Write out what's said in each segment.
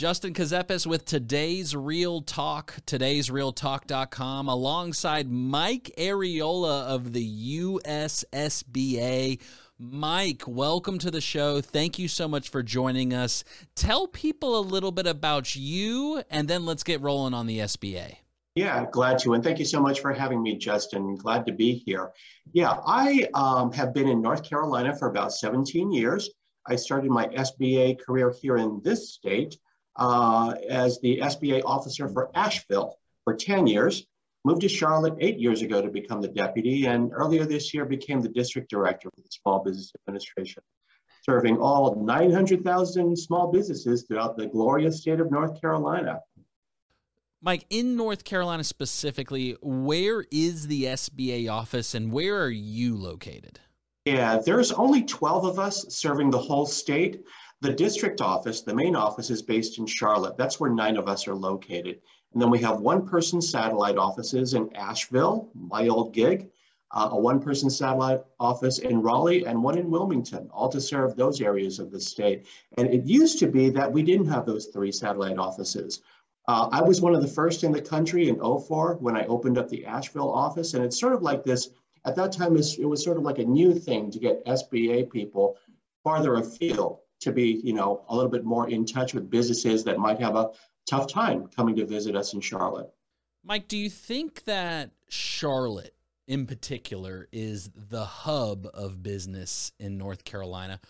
Justin Kazepis with today's Real Talk, today'srealtalk.com, alongside Mike Arriola of the USSBA. Mike, welcome to the show. Thank you so much for joining us. Tell people a little bit about you, and then let's get rolling on the SBA. Yeah, glad to. And thank you so much for having me, Justin. Glad to be here. Yeah, I um, have been in North Carolina for about 17 years. I started my SBA career here in this state uh, as the SBA officer for Asheville for 10 years. Moved to Charlotte eight years ago to become the deputy, and earlier this year became the district director for the Small Business Administration, serving all 900,000 small businesses throughout the glorious state of North Carolina. Mike, in North Carolina specifically, where is the SBA office and where are you located? Yeah, there's only 12 of us serving the whole state. The district office, the main office, is based in Charlotte. That's where nine of us are located. And then we have one person satellite offices in Asheville, my old gig, uh, a one person satellite office in Raleigh, and one in Wilmington, all to serve those areas of the state. And it used to be that we didn't have those three satellite offices. Uh, I was one of the first in the country in 04 when I opened up the Asheville office. And it's sort of like this at that time, it was sort of like a new thing to get SBA people farther afield to be, you know, a little bit more in touch with businesses that might have a tough time coming to visit us in Charlotte. Mike, do you think that Charlotte in particular is the hub of business in North Carolina?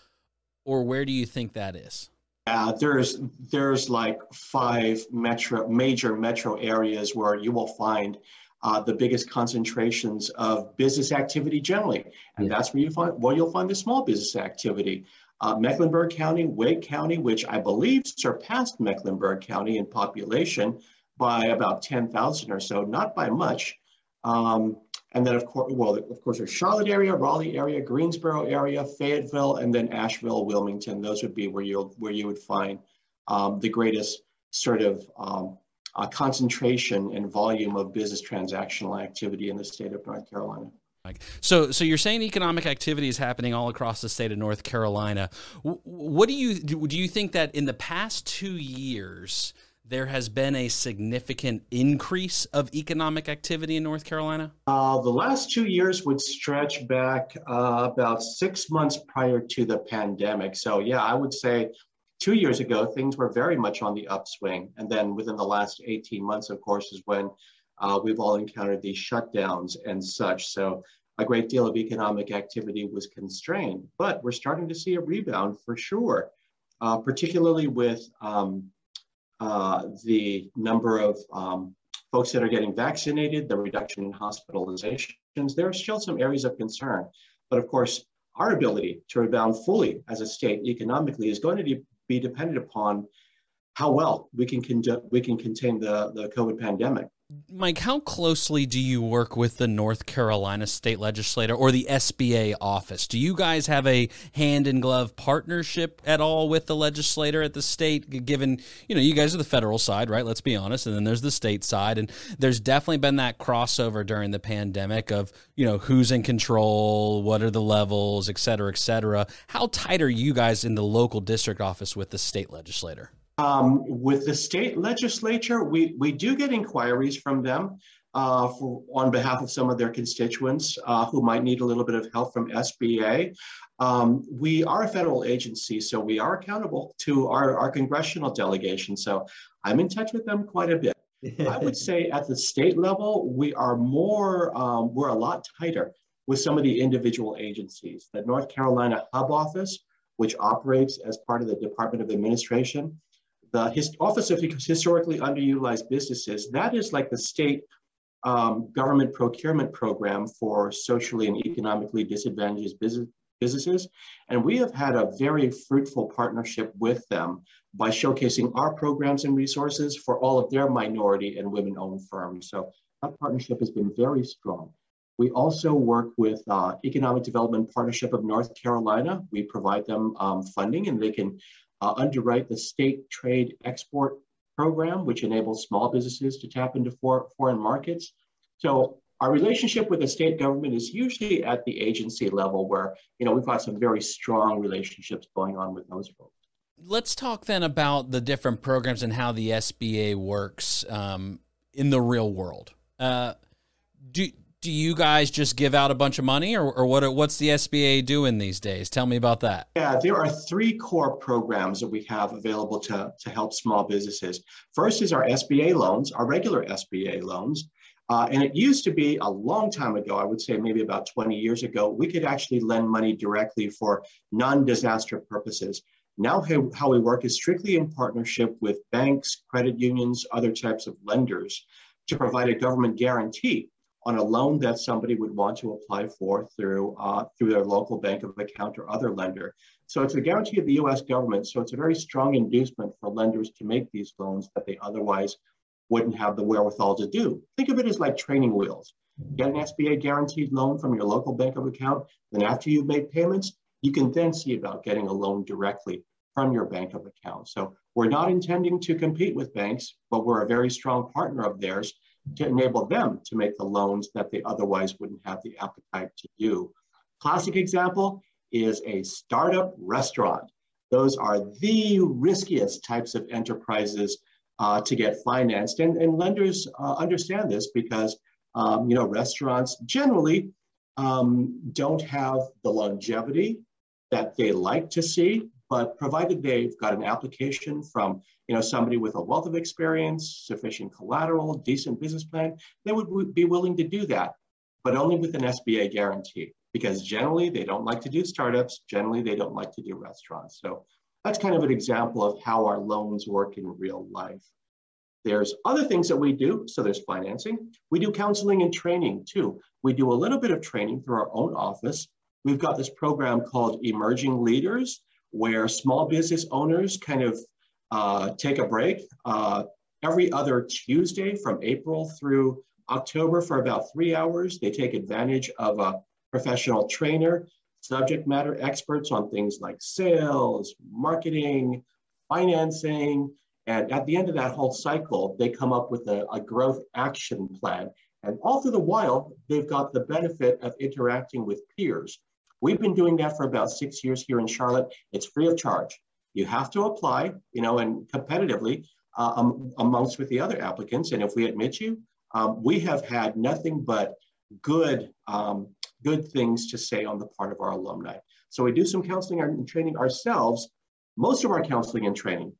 Or where do you think that is? Uh, there's there's like five metro major metro areas where you will find uh, the biggest concentrations of business activity generally, and yeah. that's where you find where you'll find the small business activity. Uh, Mecklenburg County, Wake County, which I believe surpassed Mecklenburg County in population by about 10,000 or so, not by much. Um, and then, of course, well, of course, there's Charlotte area, Raleigh area, Greensboro area, Fayetteville, and then Asheville, Wilmington. Those would be where you where you would find um, the greatest sort of um, uh, concentration and volume of business transactional activity in the state of North Carolina. So, so you're saying economic activity is happening all across the state of North Carolina. What do you do? You think that in the past two years there has been a significant increase of economic activity in North Carolina? Uh, the last two years would stretch back uh, about six months prior to the pandemic. So, yeah, I would say two years ago, things were very much on the upswing. And then within the last 18 months, of course, is when uh, we've all encountered these shutdowns and such. So a great deal of economic activity was constrained, but we're starting to see a rebound for sure, uh, particularly with um, uh, the number of um, folks that are getting vaccinated, the reduction in hospitalizations. There are still some areas of concern, but of course, our ability to rebound fully as a state economically is going to be dependent upon how well we can conduct, we can contain the, the COVID pandemic. Mike, how closely do you work with the North Carolina state legislator or the SBA office? Do you guys have a hand in glove partnership at all with the legislator at the state? Given, you know, you guys are the federal side, right? Let's be honest. And then there's the state side. And there's definitely been that crossover during the pandemic of, you know, who's in control, what are the levels, et cetera, et cetera. How tight are you guys in the local district office with the state legislator? Um, with the state legislature, we, we do get inquiries from them uh, for, on behalf of some of their constituents uh, who might need a little bit of help from SBA. Um, we are a federal agency, so we are accountable to our, our congressional delegation. So I'm in touch with them quite a bit. I would say at the state level, we are more, um, we're a lot tighter with some of the individual agencies. The North Carolina Hub Office, which operates as part of the Department of Administration, the his, Office of Historically Underutilized Businesses, that is like the state um, government procurement program for socially and economically disadvantaged business, businesses. And we have had a very fruitful partnership with them by showcasing our programs and resources for all of their minority and women owned firms. So that partnership has been very strong. We also work with uh, Economic Development Partnership of North Carolina. We provide them um, funding and they can uh, underwrite the state trade export program, which enables small businesses to tap into for, foreign markets. So our relationship with the state government is usually at the agency level where, you know, we've got some very strong relationships going on with those folks. let's talk then about the different programs and how the SBA works um, in the real world. Uh, do do you guys just give out a bunch of money, or, or what? What's the SBA doing these days? Tell me about that. Yeah, there are three core programs that we have available to to help small businesses. First is our SBA loans, our regular SBA loans. Uh, and it used to be a long time ago, I would say maybe about 20 years ago, we could actually lend money directly for non disaster purposes. Now, how we work is strictly in partnership with banks, credit unions, other types of lenders to provide a government guarantee on a loan that somebody would want to apply for through, uh, through their local bank of account or other lender. So it's a guarantee of the US government. So it's a very strong inducement for lenders to make these loans that they otherwise wouldn't have the wherewithal to do. Think of it as like training wheels. Get an SBA guaranteed loan from your local bank of account. Then after you've made payments, you can then see about getting a loan directly from your bank of account. So we're not intending to compete with banks, but we're a very strong partner of theirs to enable them to make the loans that they otherwise wouldn't have the appetite to do. Classic example is a startup restaurant. Those are the riskiest types of enterprises uh, to get financed. And, and lenders uh, understand this because um, you know restaurants generally um, don't have the longevity that they like to see, but provided they've got an application from you know somebody with a wealth of experience, sufficient collateral, decent business plan, they would be willing to do that, but only with an SBA guarantee because generally they don't like to do startups. Generally, they don't like to do restaurants. So that's kind of an example of how our loans work in real life. There's other things that we do. So there's financing. We do counseling and training too. We do a little bit of training through our own office. We've got this program called Emerging Leaders, where small business owners kind of uh, take a break uh, every other Tuesday from April through October for about three hours. They take advantage of a professional trainer subject matter experts on things like sales, marketing, financing. And at the end of that whole cycle, they come up with a, a growth action plan. And all through the while, they've got the benefit of interacting with peers. We've been doing that for about six years here in Charlotte. It's free of charge. You have to apply, you know, and competitively uh, um, amongst with the other applicants. And if we admit you, um, we have had nothing but good um, good things to say on the part of our alumni. So we do some counseling and training ourselves. Most of our counseling and training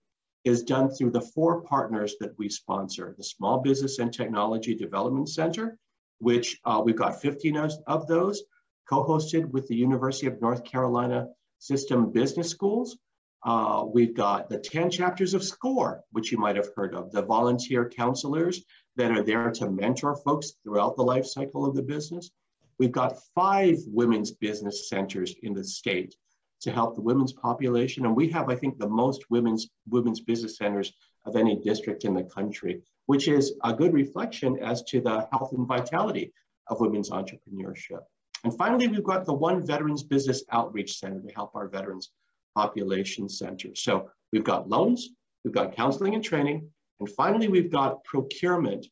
is done through the four partners that we sponsor the Small Business and Technology Development Center, which uh, we've got 15 of those co hosted with the University of North Carolina System Business Schools. Uh, we've got the 10 chapters of SCORE, which you might have heard of, the volunteer counselors that are there to mentor folks throughout the life cycle of the business. We've got five women's business centers in the state to help the women's population. And we have, I think, the most women's, women's business centers of any district in the country, which is a good reflection as to the health and vitality of women's entrepreneurship. And finally, we've got the One Veterans Business Outreach Center to help our veterans population center. So we've got loans, we've got counseling and training, and finally, we've got procurement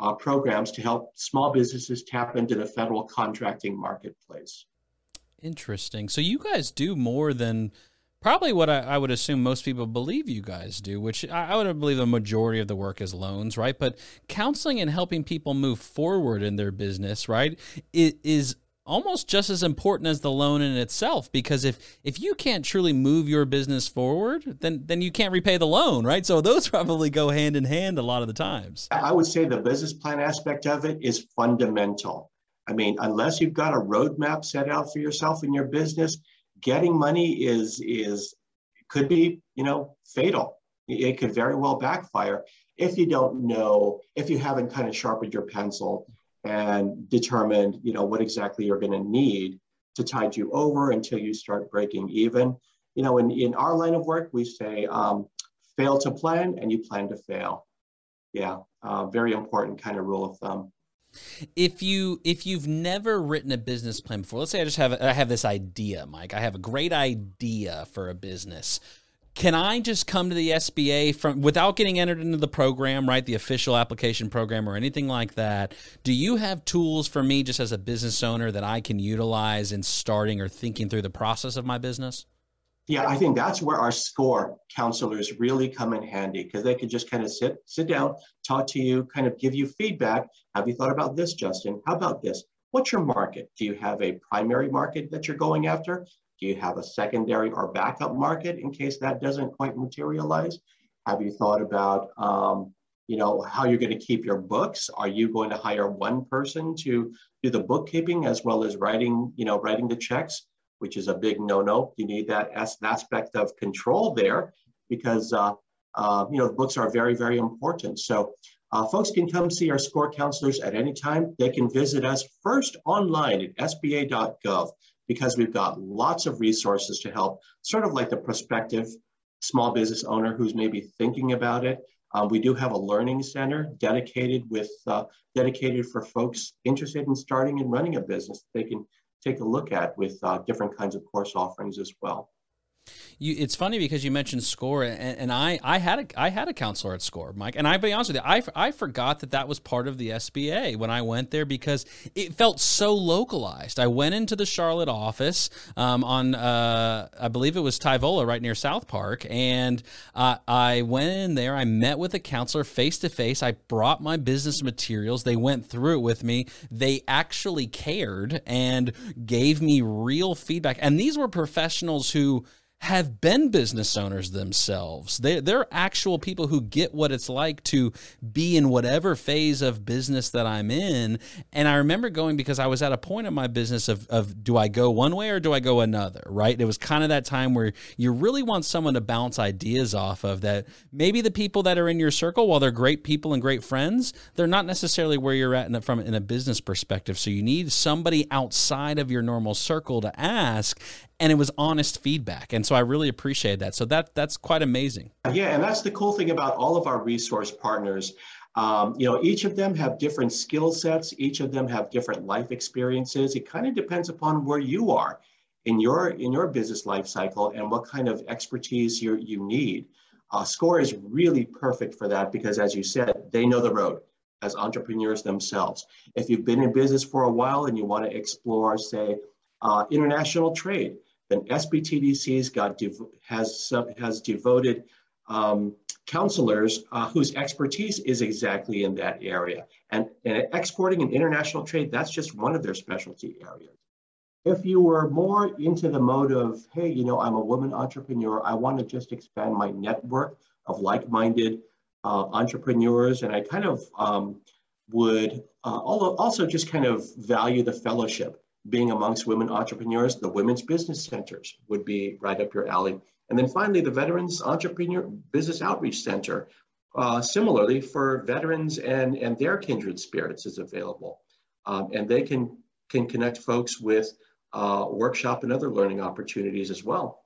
uh, programs to help small businesses tap into the federal contracting marketplace. Interesting. So you guys do more than probably what I, I, would assume most people believe you guys do, which I, I, would believe the majority of the work is loans, right? But counseling and helping people move forward in their business, right, it is almost just as important as the loan in itself because if if you can't truly move your business forward then then you can't repay the loan right? So those probably go hand in hand a lot of the times. I would say the business plan aspect of it is fundamental. I mean unless you've got a roadmap set out for yourself in your business getting money is is could be you know fatal. It could very well backfire if you don't know if you haven't kind of sharpened your pencil and determine, you know, what exactly you're going to need to tide you over until you start breaking even. You know, in, in our line of work, we say um, fail to plan and you plan to fail. Yeah, uh, very important kind of rule of thumb. If you if you've never written a business plan before, let's say I just have I have this idea, Mike. I have a great idea for a business can I just come to the SBA from without getting entered into the program, right? The official application program or anything like that. Do you have tools for me just as a business owner that I can utilize in starting or thinking through the process of my business? Yeah, I think that's where our score counselors really come in handy because they can just kind of sit sit down, talk to you, kind of give you feedback. Have you thought about this, Justin? How about this? What's your market? Do you have a primary market that you're going after? Do you have a secondary or backup market in case that doesn't quite materialize? Have you thought about um, you know how you're going to keep your books? Are you going to hire one person to do the bookkeeping as well as writing you know writing the checks which is a big no-no? You need that aspect of control there because uh, uh, you know the books are very very important. So uh, folks can come see our score counselors at any time. They can visit us first online at sba.gov because we've got lots of resources to help sort of like the prospective small business owner who's maybe thinking about it uh, we do have a learning center dedicated with uh, dedicated for folks interested in starting and running a business. They can take a look at with uh, different kinds of course offerings as well. You, it's funny because you mentioned SCORE, and, and, I, I had a, I had a counselor at SCORE, Mike, and I be honest with you, I, I forgot that that was part of the SBA when I went there because it felt so localized. I went into the Charlotte office um, on, uh, I believe it was Tyvola, right near South Park, and uh, I went in there. I met with a counselor face to face. I brought my business materials. They went through it with me. They actually cared and gave me real feedback, and these were professionals who have been business owners themselves. They, they're actual people who get what it's like to be in whatever phase of business that I'm in. And I remember going because I was at a point in my business of, of do I go one way or do I go another, right? It was kind of that time where you really want someone to bounce ideas off of that maybe the people that are in your circle, while they're great people and great friends, they're not necessarily where you're at in a, from in a business perspective. So you need somebody outside of your normal circle to ask and it was honest feedback and so i really appreciate that. So that that's quite amazing. Yeah and that's the cool thing about all of our resource partners. Um, you know each of them have different skill sets each of them have different life experiences. It kind of depends upon where you are in your in your business life cycle and what kind of expertise you you need. Uh, score is really perfect for that because as you said they know the road as entrepreneurs themselves. If you've been in business for a while and you want to explore say uh, international trade then SBTDC's got has has devoted um, counselors uh, whose expertise is exactly in that area. And, and exporting and international trade, that's just one of their specialty areas. If you were more into the mode of, hey, you know, I'm a woman entrepreneur, I want to just expand my network of like-minded uh, entrepreneurs, and I kind of um, would uh, also just kind of value the fellowship being amongst women entrepreneurs, the Women's Business Centers would be right up your alley. And then finally, the Veterans Entrepreneur Business Outreach Center, uh, similarly for veterans and, and their kindred spirits is available. Um, and they can, can connect folks with uh, workshop and other learning opportunities as well.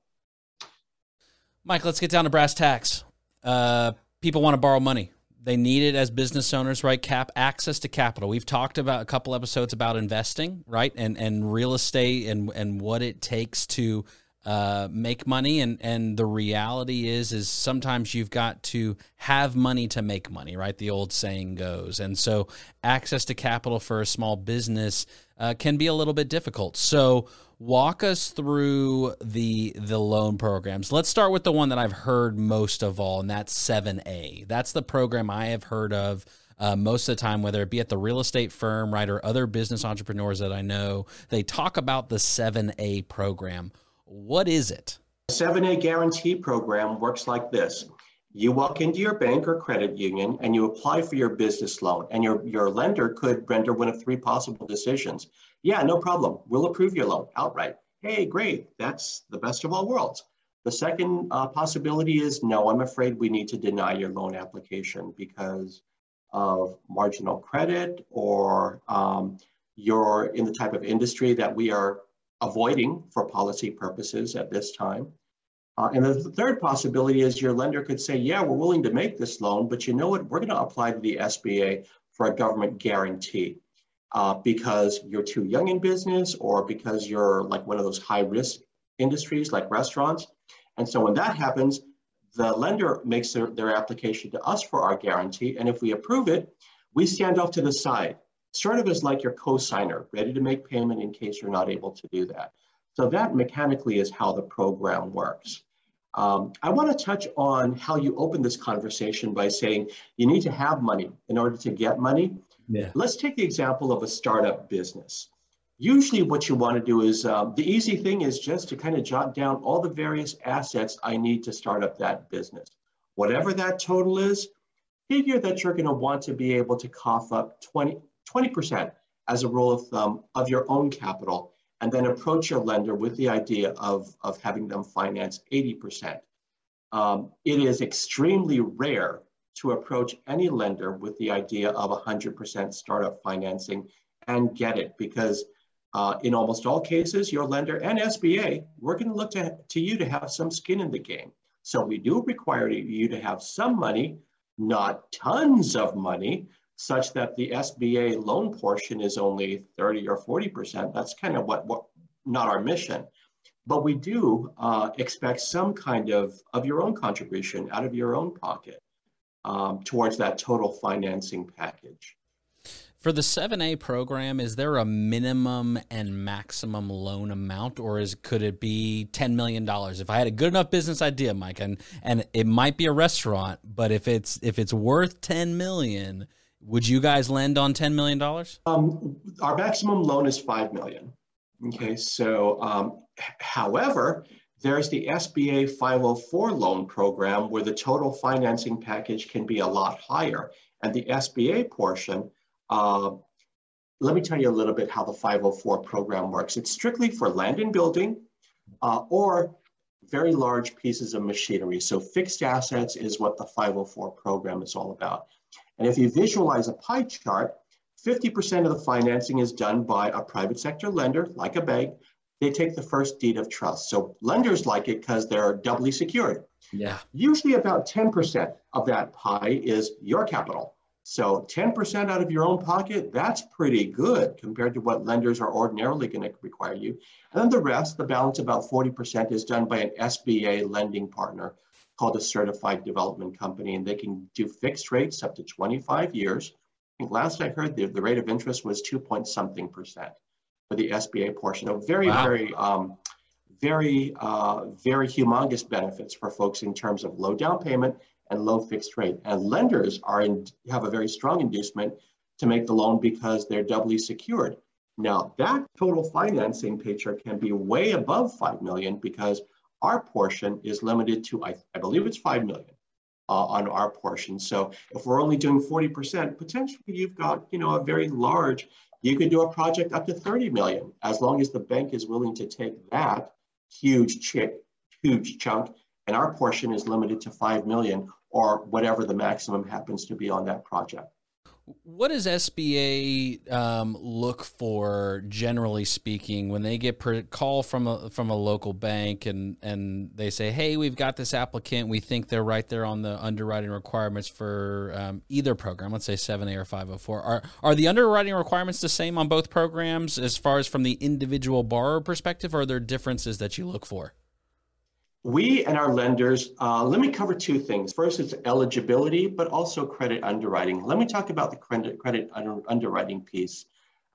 Mike, let's get down to brass tacks. Uh, people want to borrow money they need it as business owners, right? Cap access to capital. We've talked about a couple episodes about investing, right? And and real estate and and what it takes to uh, make money and and the reality is is sometimes you've got to have money to make money right? The old saying goes. And so access to capital for a small business uh, can be a little bit difficult. So walk us through the the loan programs. Let's start with the one that i've heard most of all and that's 7a that's the program i have heard of uh, most of the time, whether it be at the real estate firm, right, or other business entrepreneurs that I know, they talk about the 7A program. What is it? The 7A guarantee program works like this. You walk into your bank or credit union and you apply for your business loan, and your, your lender could render one of three possible decisions. Yeah, no problem. We'll approve your loan outright. Hey, great. That's the best of all worlds. The second uh, possibility is no, I'm afraid we need to deny your loan application because of marginal credit or um, you're in the type of industry that we are avoiding for policy purposes at this time. Uh, and the third possibility is your lender could say, yeah, we're willing to make this loan, but you know what? We're going to apply to the SBA for a government guarantee uh, because you're too young in business or because you're like one of those high risk industries like restaurants. And so when that happens, the lender makes their, their application to us for our guarantee. And if we approve it, we stand off to the side sort of as like your co-signer, ready to make payment in case you're not able to do that. So that mechanically is how the program works. Um, I want to touch on how you open this conversation by saying you need to have money in order to get money. Yeah. Let's take the example of a startup business. Usually, what you want to do is um, the easy thing is just to kind of jot down all the various assets I need to start up that business. Whatever that total is, figure that you're going to want to be able to cough up 20, 20% as a rule of thumb of your own capital and then approach your lender with the idea of, of having them finance 80%. Um, it is extremely rare to approach any lender with the idea of 100% startup financing and get it because uh, in almost all cases, your lender and SBA, we're going to look to, to you to have some skin in the game. So we do require you to have some money, not tons of money, such that the SBA loan portion is only 30 or 40%. That's kind of what, what not our mission. But we do uh, expect some kind of, of your own contribution out of your own pocket um, towards that total financing package. For the 7A program, is there a minimum and maximum loan amount, or is could it be $10 million? If I had a good enough business idea, Mike, and, and it might be a restaurant, but if it's if it's worth 10 million, would you guys lend on $10 million? Um, our maximum loan is 5 million. Okay, so um, however, there's the SBA 504 loan program where the total financing package can be a lot higher. And the SBA portion, uh, let me tell you a little bit how the 504 program works. It's strictly for land and building uh, or very large pieces of machinery. So fixed assets is what the 504 program is all about. And if you visualize a pie chart, 50% of the financing is done by a private sector lender, like a bank. They take the first deed of trust. So lenders like it because they're doubly secured. Yeah. Usually about 10% of that pie is your capital. So 10% out of your own pocket, that's pretty good compared to what lenders are ordinarily going to require you. And then the rest, the balance about 40% is done by an SBA lending partner called a certified development company. And they can do fixed rates up to 25 years. I think last I heard the, the rate of interest was two point something percent for the SBA portion. So very, wow. very, um, very, uh, very humongous benefits for folks in terms of low down payment and low fixed rate. And lenders are in, have a very strong inducement to make the loan because they're doubly secured. Now that total financing picture can be way above 5 million because our portion is limited to, I, I believe it's 5 million uh, on our portion. So if we're only doing 40%, potentially you've got, you know, a very large, you could do a project up to 30 million, as long as the bank is willing to take that huge chick, huge chunk, and our portion is limited to 5 million or whatever the maximum happens to be on that project. What does SBA um, look for, generally speaking, when they get per call from a from a local bank and and they say, "Hey, we've got this applicant. We think they're right there on the underwriting requirements for um, either program. Let's say 7A or 504. Are are the underwriting requirements the same on both programs as far as from the individual borrower perspective? Or are there differences that you look for? We and our lenders, uh, let me cover two things. First, it's eligibility, but also credit underwriting. Let me talk about the credit, credit under, underwriting piece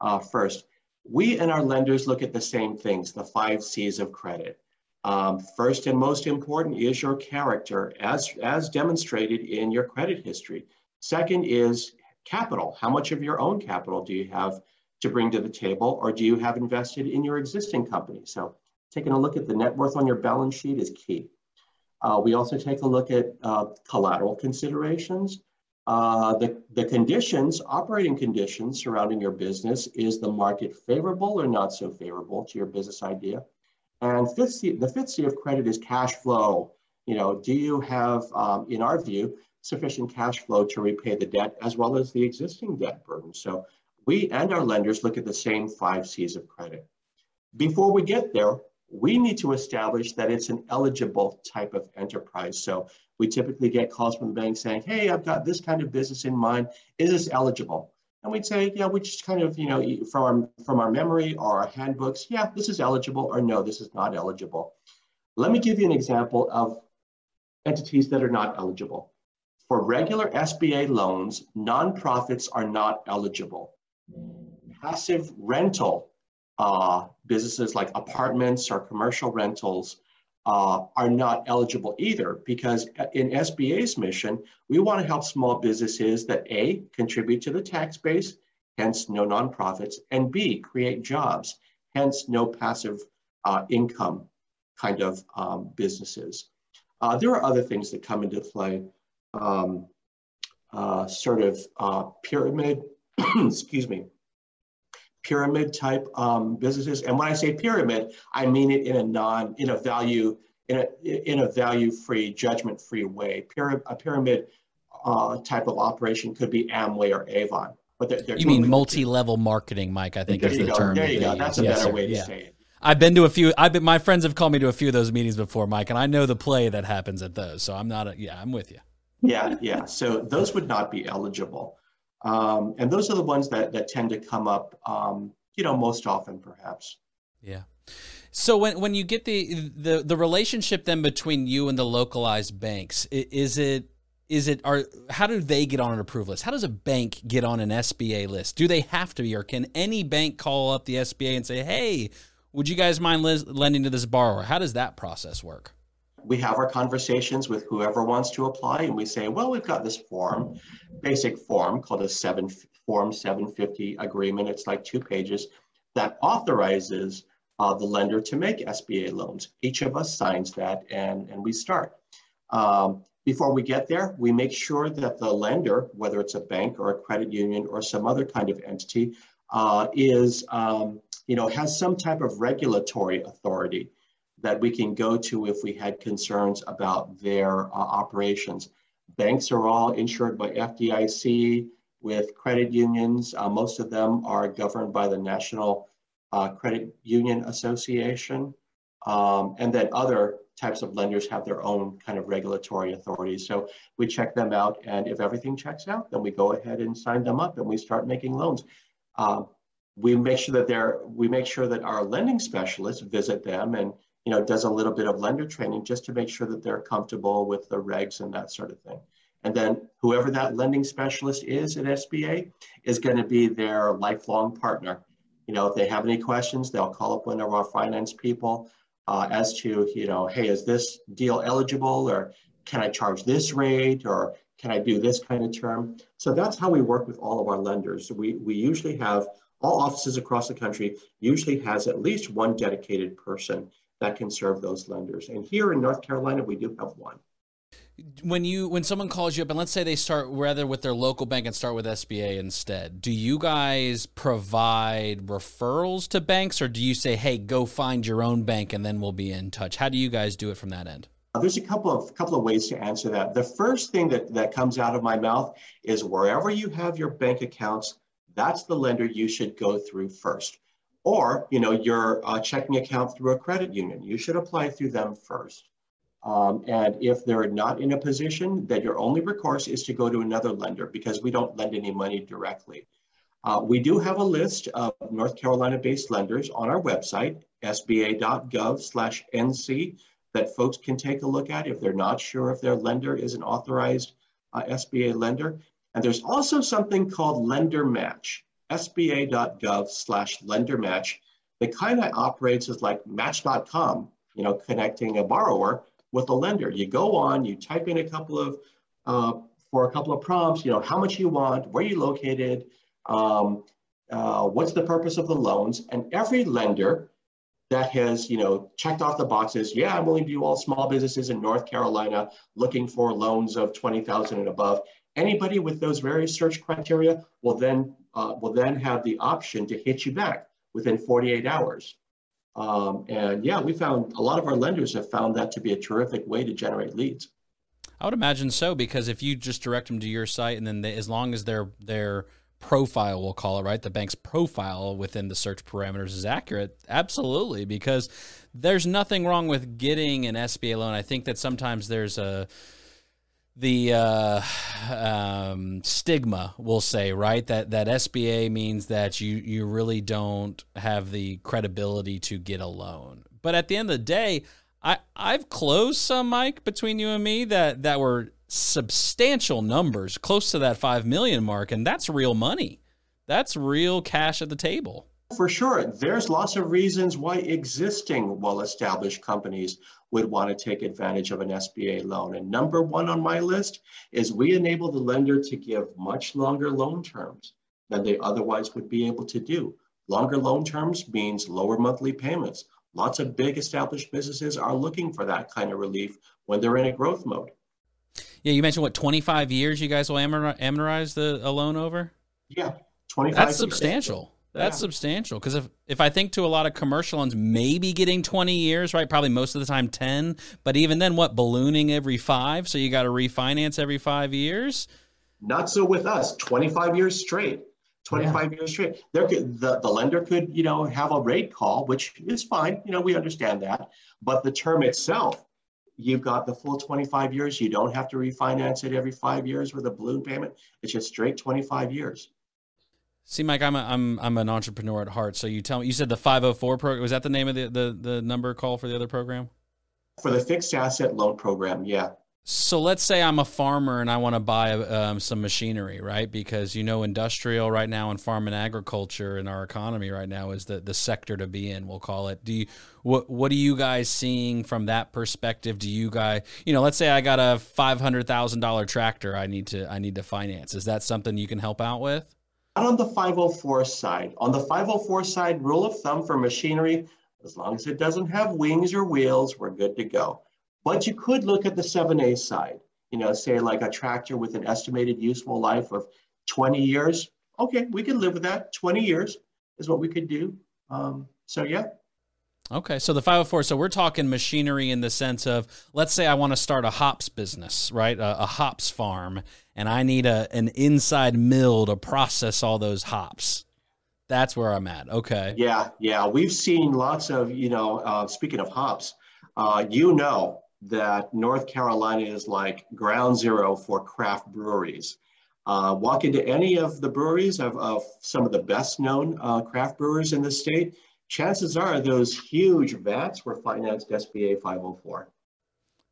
uh, first. We and our lenders look at the same things, the five C's of credit. Um, first and most important is your character, as, as demonstrated in your credit history. Second is capital. How much of your own capital do you have to bring to the table, or do you have invested in your existing company? So Taking a look at the net worth on your balance sheet is key. Uh, we also take a look at uh, collateral considerations. Uh, the, the conditions, operating conditions surrounding your business, is the market favorable or not so favorable to your business idea? And fifth C, the fifth C of credit is cash flow. You know, do you have, um, in our view, sufficient cash flow to repay the debt as well as the existing debt burden? So we and our lenders look at the same five C's of credit. Before we get there, we need to establish that it's an eligible type of enterprise. So we typically get calls from the bank saying, hey, I've got this kind of business in mind. Is this eligible? And we'd say, yeah, we just kind of, you know, from our, from our memory or our handbooks, yeah, this is eligible or no, this is not eligible. Let me give you an example of entities that are not eligible. For regular SBA loans, nonprofits are not eligible. Passive rental uh, businesses like apartments or commercial rentals uh, are not eligible either because in SBA's mission, we want to help small businesses that A, contribute to the tax base, hence no nonprofits, and B, create jobs, hence no passive uh, income kind of um, businesses. Uh, there are other things that come into play, um, uh, sort of uh, pyramid, excuse me, pyramid type um, businesses. And when I say pyramid, I mean it in a non, in a value, in a, in a value-free, judgment-free way. Pyra- a pyramid uh, type of operation could be Amway or Avon. But they're, they're you mean multi-level marketing, Mike? I think there is the go. term. There you go. That's a yes, better sir. way to yeah. say it. I've been to a few. I've been. My friends have called me to a few of those meetings before, Mike, and I know the play that happens at those. So I'm not. A, yeah, I'm with you. Yeah, yeah. So those would not be eligible. Um, and those are the ones that, that tend to come up, um, you know, most often, perhaps. Yeah. So when when you get the the the relationship then between you and the localized banks, is it is it are how do they get on an approval list? How does a bank get on an SBA list? Do they have to be, or can any bank call up the SBA and say, "Hey, would you guys mind lending to this borrower?" How does that process work? We have our conversations with whoever wants to apply and we say, well, we've got this form, basic form called a seven form 750 agreement. It's like two pages that authorizes uh, the lender to make SBA loans. Each of us signs that and, and we start. Um, before we get there, we make sure that the lender, whether it's a bank or a credit union or some other kind of entity, uh, is, um, you know, has some type of regulatory authority that we can go to if we had concerns about their uh, operations. Banks are all insured by FDIC with credit unions. Uh, most of them are governed by the National uh, Credit Union Association. Um, and then other types of lenders have their own kind of regulatory authorities. So we check them out, and if everything checks out, then we go ahead and sign them up, and we start making loans. Uh, we make sure that they're we make sure that our lending specialists visit them and you know, does a little bit of lender training just to make sure that they're comfortable with the regs and that sort of thing. And then whoever that lending specialist is at SBA is going to be their lifelong partner. You know, if they have any questions, they'll call up one of our finance people uh, as to, you know, hey, is this deal eligible or can I charge this rate or can I do this kind of term? So that's how we work with all of our lenders. We, we usually have all offices across the country usually has at least one dedicated person that can serve those lenders. And here in North Carolina, we do have one. When you when someone calls you up and let's say they start rather with their local bank and start with SBA instead, do you guys provide referrals to banks or do you say, "Hey, go find your own bank and then we'll be in touch"? How do you guys do it from that end? Uh, there's a couple of couple of ways to answer that. The first thing that that comes out of my mouth is wherever you have your bank accounts, that's the lender you should go through first or you know your uh, checking account through a credit union. You should apply through them first. Um, and if they're not in a position that your only recourse is to go to another lender because we don't lend any money directly. Uh, we do have a list of north carolina based lenders on our website sba.gov slash nc that folks can take a look at if they're not sure if their lender is an authorized uh, sba lender. And there's also something called lender match sba.gov slash lender match that kind of operates as like match.com, you know, connecting a borrower with a lender. You go on, you type in a couple of, uh, for a couple of prompts, you know, how much you want, where you located, um, uh, what's the purpose of the loans, and every lender that has, you know, checked off the boxes, yeah, I'm willing to do all small businesses in North Carolina looking for loans of 20,000 and above. Anybody with those various search criteria will then uh, will then have the option to hit you back within 48 hours. Um, and yeah, we found a lot of our lenders have found that to be a terrific way to generate leads. I would imagine so because if you just direct them to your site and then they, as long as their their profile, we'll call it right, the bank's profile within the search parameters is accurate, absolutely, because there's nothing wrong with getting an SBA loan. I think that sometimes there's a the uh, um, stigma, we'll say, right? That that SBA means that you you really don't have the credibility to get a loan. But at the end of the day, I I've closed some, Mike, between you and me that that were substantial numbers, close to that five million mark, and that's real money. That's real cash at the table. For sure. There's lots of reasons why existing well established companies would want to take advantage of an SBA loan. And number one on my list is we enable the lender to give much longer loan terms than they otherwise would be able to do. Longer loan terms means lower monthly payments. Lots of big established businesses are looking for that kind of relief when they're in a growth mode. Yeah, you mentioned what 25 years you guys will amortize the a loan over? Yeah, 25 That's years. substantial. That's Yeah. substantial because if if I think to a lot of commercial loans, maybe getting twenty years, right? Probably most of the time ten, but even then, what ballooning every five? So you got to refinance every five years. Not so with us. 25 years straight. 25 years straight. There could the, the lender could, you know, have a rate call, which is fine. You know, we understand that. But the term itself, you've got the full 25 years. You don't have to refinance it every five years with a balloon payment. It's just straight 25 years. See, Mike, I'm a, I'm I'm an entrepreneur at heart. So you tell me, you said the 504 program was that the name of the the the number call for the other program? For the fixed asset loan program, yeah. So let's say I'm a farmer and I want to buy um, some machinery, right? Because you know, industrial right now and farm and agriculture in our economy right now is the, the sector to be in. We'll call it. Do you what What are you guys seeing from that perspective? Do you guys, you know, let's say I got a five hundred thousand dollar tractor I need to I need to finance. Is that something you can help out with? Not on the 504 side. On the 504 side, rule of thumb for machinery, as long as it doesn't have wings or wheels, we're good to go. But you could look at the 7A side, you know, say like a tractor with an estimated useful life of 20 years. Okay, we can live with that. 20 years is what we could do. Um, so, yeah. Okay, so the 504, so we're talking machinery in the sense of, let's say I want to start a hops business, right? A, a hops farm, and I need a an inside mill to process all those hops. That's where I'm at. Okay. Yeah, yeah. We've seen lots of, you know, uh, speaking of hops, uh, you know that North Carolina is like ground zero for craft breweries. Uh, walk into any of the breweries of, of some of the best known uh, craft brewers in the state, chances are those huge vats were financed SBA 504.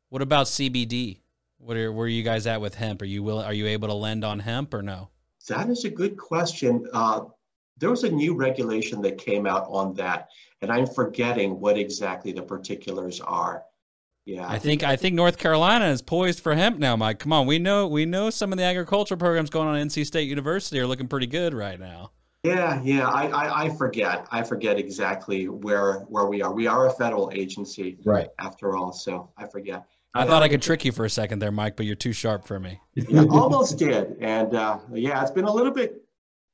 What about CBD? What are where are you guys at with hemp? Are you will are you able to lend on hemp or no? That is a good question. Uh, there was a new regulation that came out on that, and I'm forgetting what exactly the particulars are. Yeah, I think I think North Carolina is poised for hemp now, Mike. Come on, we know we know some of the agricultural programs going on at NC State University are looking pretty good right now. Yeah, yeah, I, I, I forget. I forget exactly where where we are. We are a federal agency, Right. After all, so I forget. I thought I could trick you for a second there, Mike, but you're too sharp for me. Yeah, almost did, and uh, yeah, it's been a little bit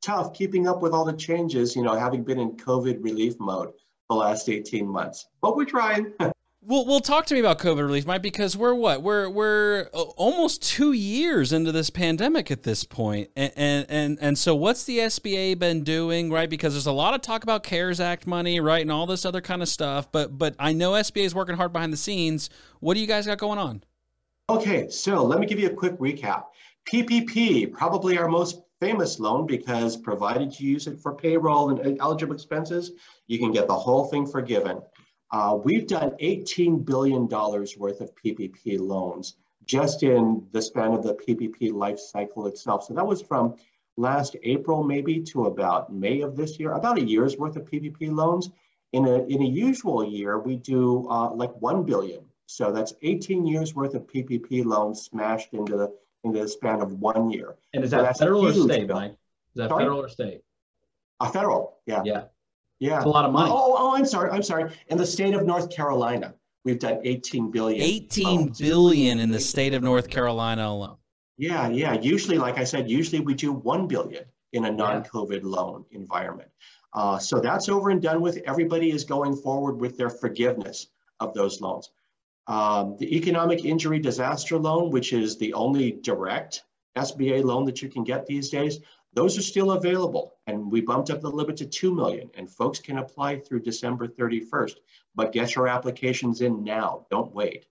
tough keeping up with all the changes. You know, having been in COVID relief mode the last eighteen months, but we're trying. Well, well, talk to me about COVID relief, Mike, because we're what we're we're uh, almost two years into this pandemic at this point, and and and, and so what's the SBA been doing, right? Because there's a lot of talk about CARES Act money, right, and all this other kind of stuff, but but I know SBA is working hard behind the scenes. What do you guys got going on? Okay, so let me give you a quick recap. PPP, probably our most famous loan because provided you use it for payroll and eligible expenses, you can get the whole thing forgiven. Uh, we've done $18 billion worth of PPP loans just in the span of the PPP life cycle itself. So that was from last April maybe to about May of this year, about a year's worth of PPP loans. In a, in a usual year, we do uh, like 1 billion. So that's 18 years worth of PPP loans smashed into the, into the span of one year. And is that that's federal or state. Mike? Is that Sorry? federal or state? Uh, federal, yeah. Yeah. Yeah. It's a lot of money. Oh, oh, I'm sorry. I'm sorry. In the state of North Carolina, we've done 18 billion. 18 loans. billion in the state of North Carolina alone. Yeah, yeah. Usually, like I said, usually we do 1 billion in a non-COVID loan environment. Uh, so that's over and done with. Everybody is going forward with their forgiveness of those loans. Um, the economic injury disaster loan, which is the only direct SBA loan that you can get these days, those are still available. And we bumped up the limit to 2 million and folks can apply through December 31st, but get your applications in now, don't wait.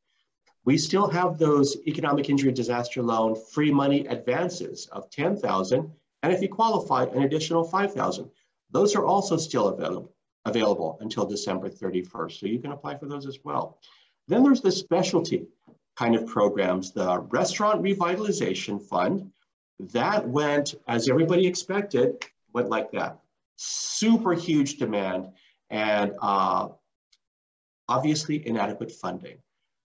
We still have those economic injury disaster loan free money advances of 10,000 and if you qualify an additional 5,000. Those are also still available available until December 31st. So you can apply for those as well. Then there's the specialty kind of programs, the Restaurant Revitalization Fund. That went, as everybody expected, went like that. super huge demand and uh, obviously inadequate funding.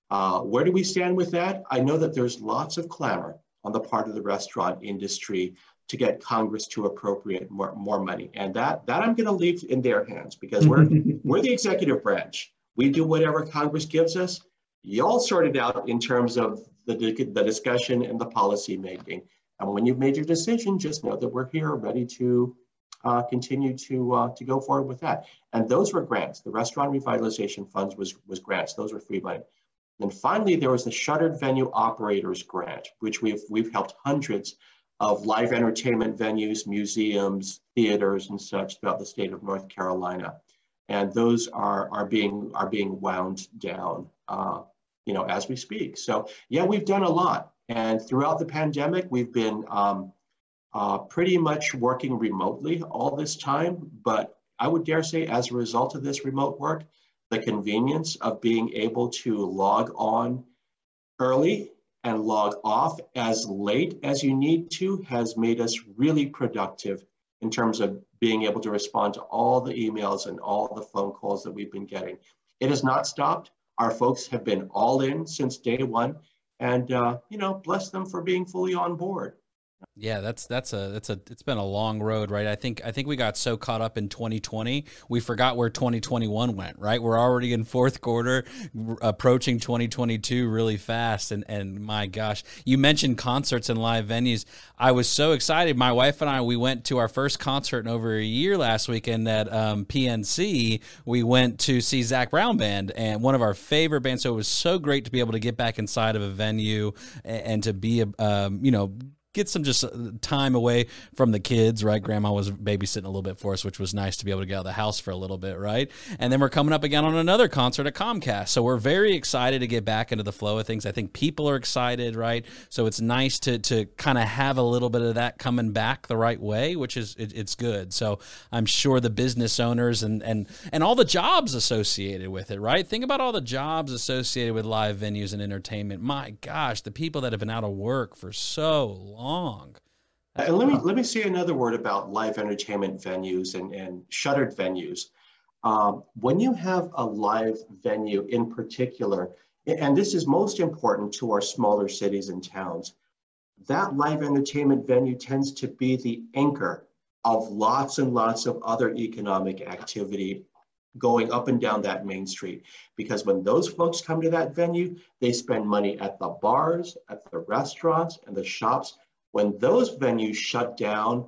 Uh, where do we stand with that? I know that there's lots of clamor on the part of the restaurant industry to get Congress to appropriate more, more money. And that, that I'm going to leave in their hands because we're, we're the executive branch. We do whatever Congress gives us. Y'all sort it out in terms of the, the discussion and the policy making. And when you've made your decision, just know that we're here ready to uh, continue to uh, to go forward with that. And those were grants. The restaurant revitalization funds was was grants. Those were free money. And finally, there was the shuttered venue operators grant, which we've we've helped hundreds of live entertainment venues, museums, theaters, and such throughout the state of North Carolina. And those are are being are being wound down, uh, you know, as we speak. So yeah, we've done a lot. And throughout the pandemic, we've been um, uh, pretty much working remotely all this time. But I would dare say, as a result of this remote work, the convenience of being able to log on early and log off as late as you need to has made us really productive in terms of being able to respond to all the emails and all the phone calls that we've been getting. It has not stopped. Our folks have been all in since day one, and uh, you know, bless them for being fully on board. Yeah, that's that's a that's a it's been a long road, right? I think I think we got so caught up in 2020, we forgot where 2021 went, right? We're already in fourth quarter, approaching 2022 really fast and and my gosh, you mentioned concerts and live venues. I was so excited. My wife and I we went to our first concert in over a year last weekend at um, PNC. We went to see Zac Brown band and one of our favorite bands. So it was so great to be able to get back inside of a venue and, and to be a um, you know get some just uh, time away from the kids, right? Grandma was babysitting a little bit for us, which was nice to be able to get out of the house for a little bit, right? And then we're coming up again on another concert at Comcast. So we're very excited to get back into the flow of things. I think people are excited, right? So it's nice to to kind of have a little bit of that coming back the right way, which is it, it's good. So I'm sure the business owners and and and all the jobs associated with it, right? Think about all the jobs associated with live venues and entertainment. My gosh, the people that have been out of work for so long long. And let me let me say another word about live entertainment venues and, and shuttered venues. Um, when you have a live venue in particular, and this is most important to our smaller cities and towns, that live entertainment venue tends to be the anchor of lots and lots of other economic activity going up and down that main street. Because when those folks come to that venue, they spend money at the bars, at the restaurants, and the shops when those venues shut down,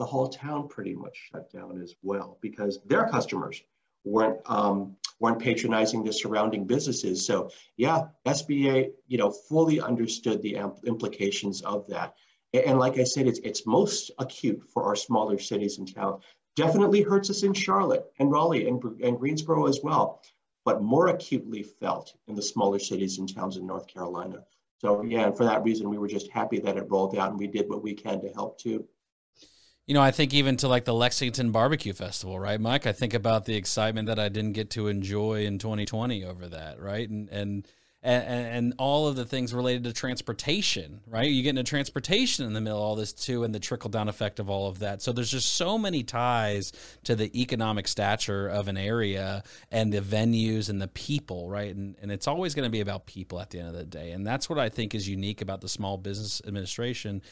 the whole town pretty much shut down as well because their customers weren't um, weren't patronizing the surrounding businesses. So yeah, SBA you know fully understood the implications of that. And like I said, it's it's most acute for our smaller cities and towns. Definitely hurts us in Charlotte and Raleigh and, and Greensboro as well, but more acutely felt in the smaller cities and towns in North Carolina. So yeah, and for that reason, we were just happy that it rolled out, and we did what we can to help too. You know, I think even to like the Lexington Barbecue Festival, right, Mike? I think about the excitement that I didn't get to enjoy in 2020 over that, right? And and and, and all of the things related to transportation, right? You get into transportation in the middle of all this too, and the trickle down effect of all of that. So there's just so many ties to the economic stature of an area and the venues and the people, right? And, and it's always going to be about people at the end of the day. And that's what I think is unique about the Small Business Administration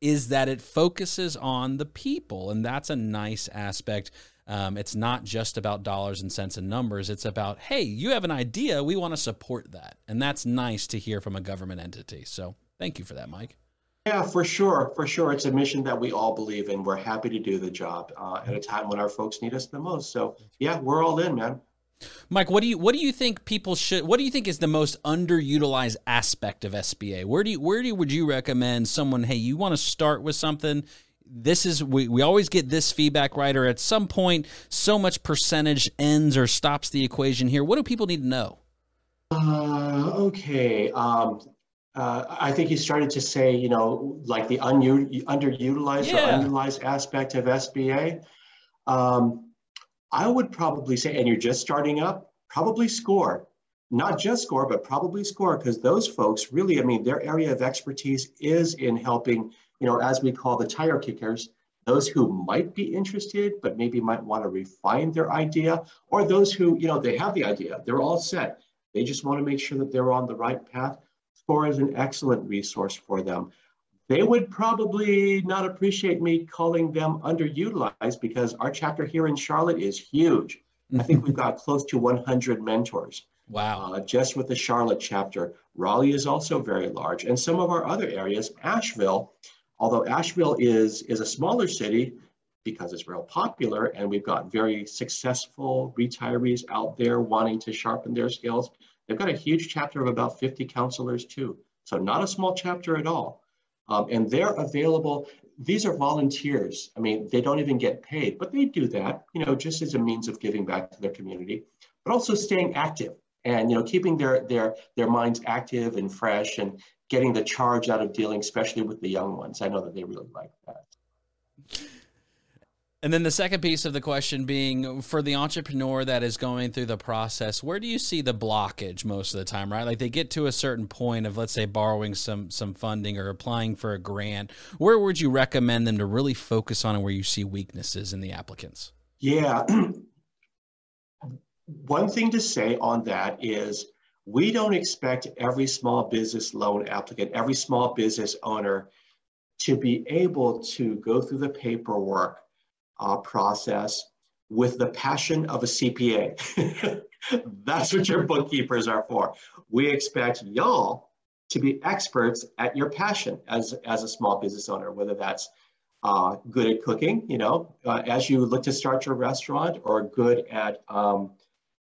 is that it focuses on the people. And that's a nice aspect um, it's not just about dollars and cents and numbers. It's about, hey, you have an idea. We want to support that. And that's nice to hear from a government entity. So thank you for that, Mike. Yeah, for sure. For sure. It's a mission that we all believe in. We're happy to do the job uh, at a time when our folks need us the most. So, yeah, we're all in, man. Mike, what do you what do you think people should what do you think is the most underutilized aspect of SBA? Where do you where do you, would you recommend someone, hey, you want to start with something, this is we, we always get this feedback right or at some point so much percentage ends or stops the equation here. What do people need to know? Uh, okay um, uh, i think you started to say you know like the un- underutilized yeah. or underutilized aspect of SBA um, i would probably say and you're just starting up probably SCORE. Not just SCORE but probably SCORE because those folks really i mean their area of expertise is in helping you know, as we call the tire kickers, those who might be interested but maybe might want to refine their idea, or those who, you know, they have the idea, they're all set. They just want to make sure that they're on the right path. SCORE is an excellent resource for them. They would probably not appreciate me calling them underutilized because our chapter here in Charlotte is huge. I think we've got close to 100 mentors. Wow. Uh, just with the Charlotte chapter. Raleigh is also very large. And some of our other areas, Asheville, although Asheville is, is a smaller city because it's real popular and we've got very successful retirees out there wanting to sharpen their skills, they've got a huge chapter of about 50 counselors too. So not a small chapter at all. Um, and they're available. These are volunteers. I mean, they don't even get paid, but they do that, you know, just as a means of giving back to their community, but also staying active and, you know, keeping their their their minds active and fresh and getting the charge out of dealing, especially with the young ones. I know that they really like that. And then the second piece of the question being for the entrepreneur that is going through the process, where do you see the blockage most of the time, right? Like they get to a certain point of let's say borrowing some some funding or applying for a grant. Where would you recommend them to really focus on and where you see weaknesses in the applicants? Yeah. One thing to say on that is we don't expect every small business loan applicant, every small business owner to be able to go through the paperwork uh, process with the passion of a CPA. That's what your bookkeepers are for. We expect y'all to be experts at your passion as, as a small business owner, whether that's uh, good at cooking, you know, uh, as you look to start your restaurant, or good at, um,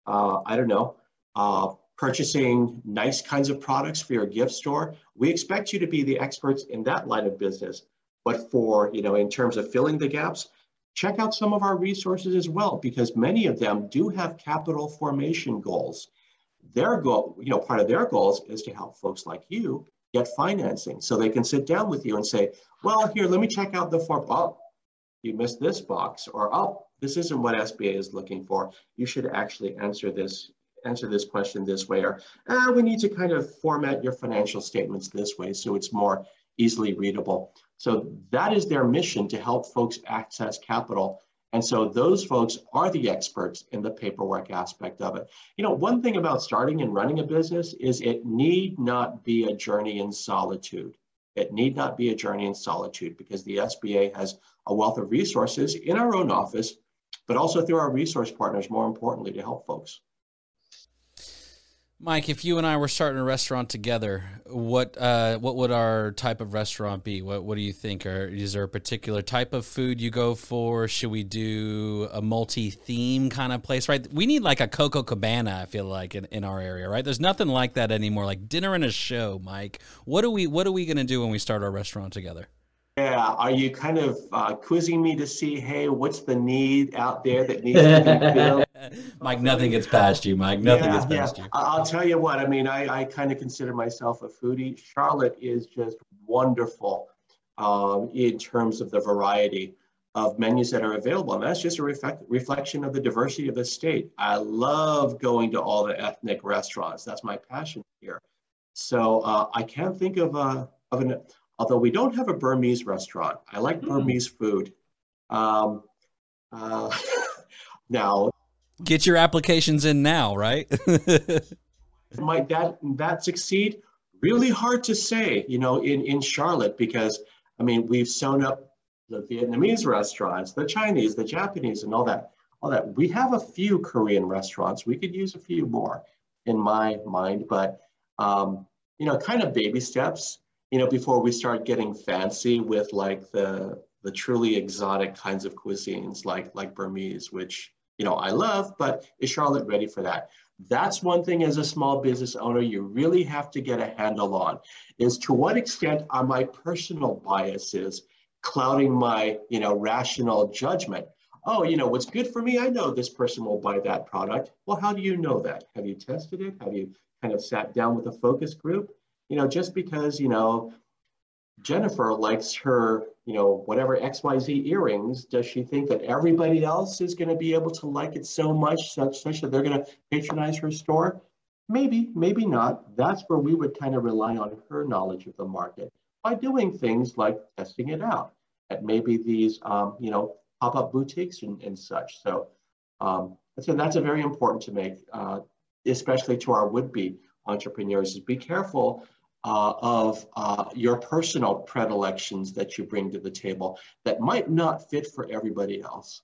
uh, I don't know, uh, purchasing nice kinds of products for your gift store. We expect you to be the experts in that line of business. But for, you know, in terms of filling the gaps, check out some of our resources as well, because many of them do have capital formation goals. Their goal, you know, part of their goals is to help folks like you get financing so they can sit down with you and say, well, here, let me check out the form. Oh, you missed this box, or oh, this isn't what SBA is looking for. You should actually answer this answer this question this way, or ah, we need to kind of format your financial statements this way so it's more easily readable. So that is their mission to help folks access capital. And so those folks are the experts in the paperwork aspect of it. You know, one thing about starting and running a business is it need not be a journey in solitude. It need not be a journey in solitude because the SBA has a wealth of resources in our own office, but also through our resource partners, more importantly, to help folks. Mike, if you and I were starting a restaurant together, what uh, what would our type of restaurant be? What what do you think? Or is there a particular type of food you go for? Should we do a multi theme kind of place? Right, we need like a Coco Cabana. I feel like in, in our area, right? There's nothing like that anymore. Like dinner and a show, Mike. What are we What are we gonna do when we start our restaurant together? Yeah, are you kind of uh, quizzing me to see, hey, what's the need out there that needs to be filled? Mike, nothing gets past you, Mike. Nothing yeah, gets past yeah. you. I'll tell you what. I mean, I, I kind of consider myself a foodie. Charlotte is just wonderful um, in terms of the variety of menus that are available, and that's just a reflect, reflection of the diversity of the state. I love going to all the ethnic restaurants. That's my passion here. So uh, I can't think of a of an although we don't have a Burmese restaurant. I like mm. Burmese food. Um, uh, now, get your applications in now, right? might that that succeed? Really hard to say, you know, in in Charlotte because I mean we've sewn up the Vietnamese restaurants, the Chinese, the Japanese, and all that. All that. We have a few Korean restaurants. We could use a few more, in my mind, but um, you know, kind of baby steps you know, before we start getting fancy with like the the truly exotic kinds of cuisines like like Burmese, which you know I love, but is Charlotte ready for that? That's one thing as a small business owner you really have to get a handle on is to what extent are my personal biases clouding my you know rational judgment? Oh you know what's good for me i know this person will buy that product. Well how do you know that? Have you tested it? Have you kind of sat down with a focus group you know, just because, you know, Jennifer likes her, you know, whatever XYZ earrings, does she think that everybody else is going to be able to like it so much, such, such that they're going to patronize her store? Maybe, maybe not. That's where we would kind of rely on her knowledge of the market by doing things like testing it out at maybe these, um, you know, pop-up boutiques and, and such. So, um, so that's a very important to make, uh, especially to our would-be entrepreneurs. Is be careful uh, of uh, your personal predilections that you bring to the table that might not fit for everybody else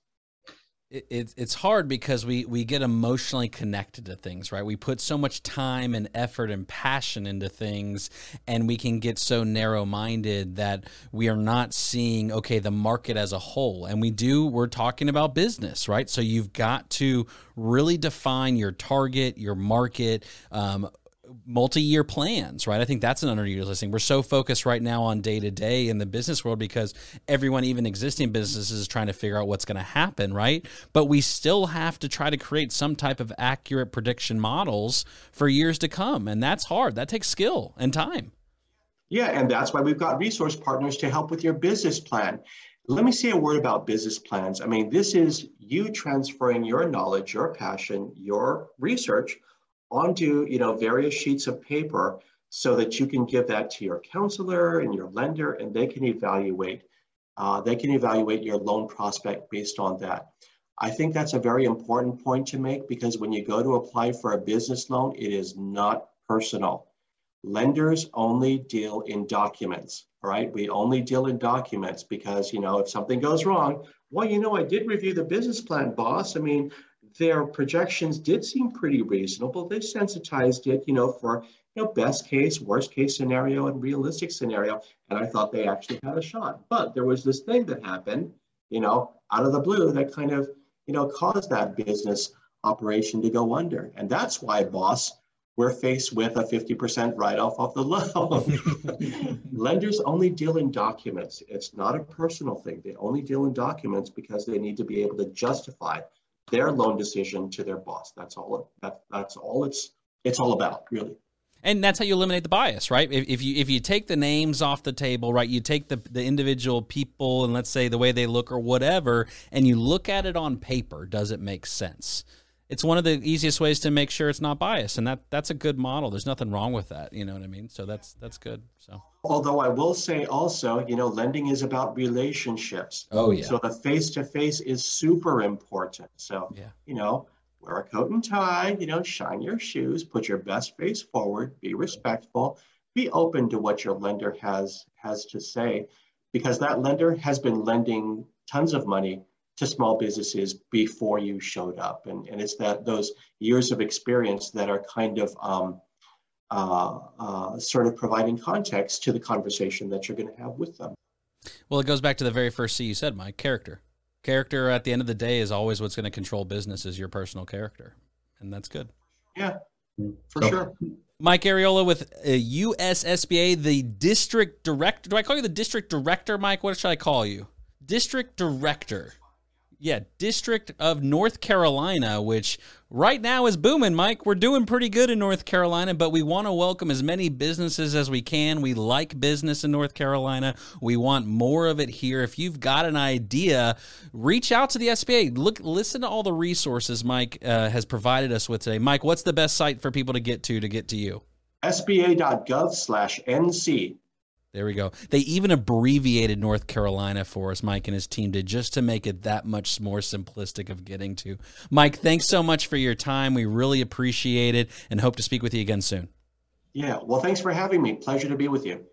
it, it's hard because we, we get emotionally connected to things, right? We put so much time and effort and passion into things, and we can get so narrow minded that we are not seeing, okay, the market as a whole. And we do, we're talking about business, right? So you've got to really define your target, your market, um, multi-year plans, right? I think that's an underutilized thing. We're so focused right now on day to day in the business world because everyone, even existing businesses, is trying to figure out what's going to happen, right? But we still have to try to create some type of accurate prediction models for years to come, and that's hard. That takes skill and time. Yeah, and that's why we've got resource partners to help with your business plan. Let me say a word about business plans. I mean, this is you transferring your knowledge, your passion, your research onto you know various sheets of paper so that you can give that to your counselor and your lender and they can evaluate uh, they can evaluate your loan prospect based on that. I think that's a very important point to make because when you go to apply for a business loan it is not personal. Lenders only deal in documents all right? We only deal in documents because you know if something goes wrong well you know i did review the business plan boss. I mean their projections did seem pretty reasonable. They sensitized it, you know, for you know best case, worst case scenario, and realistic scenario. And I thought they actually had a shot. But there was this thing that happened, you know, out of the blue that kind of, you know, caused that business operation to go under. And that's why, boss, we're faced with a 50% write-off of the loan. Lenders only deal in documents. It's not a personal thing. They only deal in documents because they need to be able to justify their loan decision to their boss. That's all. That, that's all it's it's all about, really. And that's how you eliminate the bias, right? If, if you if you take the names off the table, right, you take the the individual people and let's say the way they look or whatever, and you look at it on paper, does it make sense? It's one of the easiest ways to make sure it's not biased and that that's a good model. There's nothing wrong with that you know what i mean? So that's that's good so. Although i will say also you know lending is about relationships. Oh yeah. So the face to face is super important. So yeah. you know wear a coat and tie you know shine your shoes put your best face forward be respectful be open to what your lender has has to say because that lender has been lending tons of money to small businesses before you showed up. And, and it's that those years of experience that are kind of um, uh, uh, sort of providing context to the conversation that you're going to have with them. Well, it goes back to the very first C you said, Mike character. Character at the end of the day is always what's going to control business is your personal character. And that's good. Yeah, for so, sure. Mike Arriola with USSBA, the district director. Do I call you the district director, Mike? What should I call you? District director yeah, District of North Carolina, which right now is booming, Mike. We're doing pretty good in North Carolina, but we want to welcome as many businesses as we can. We like business in North Carolina. We want more of it here. If you've got an idea, reach out to the SBA. Look, listen to all the resources Mike uh, has provided us with today. Mike, what's the best site for people to get to to get to you? SBA.gov/nc. There we go. They even abbreviated North Carolina for us, Mike and his team did, just to make it that much more simplistic of getting to. Mike, thanks so much for your time. We really appreciate it and hope to speak with you again soon. Yeah, well, thanks for having me. Pleasure to be with you.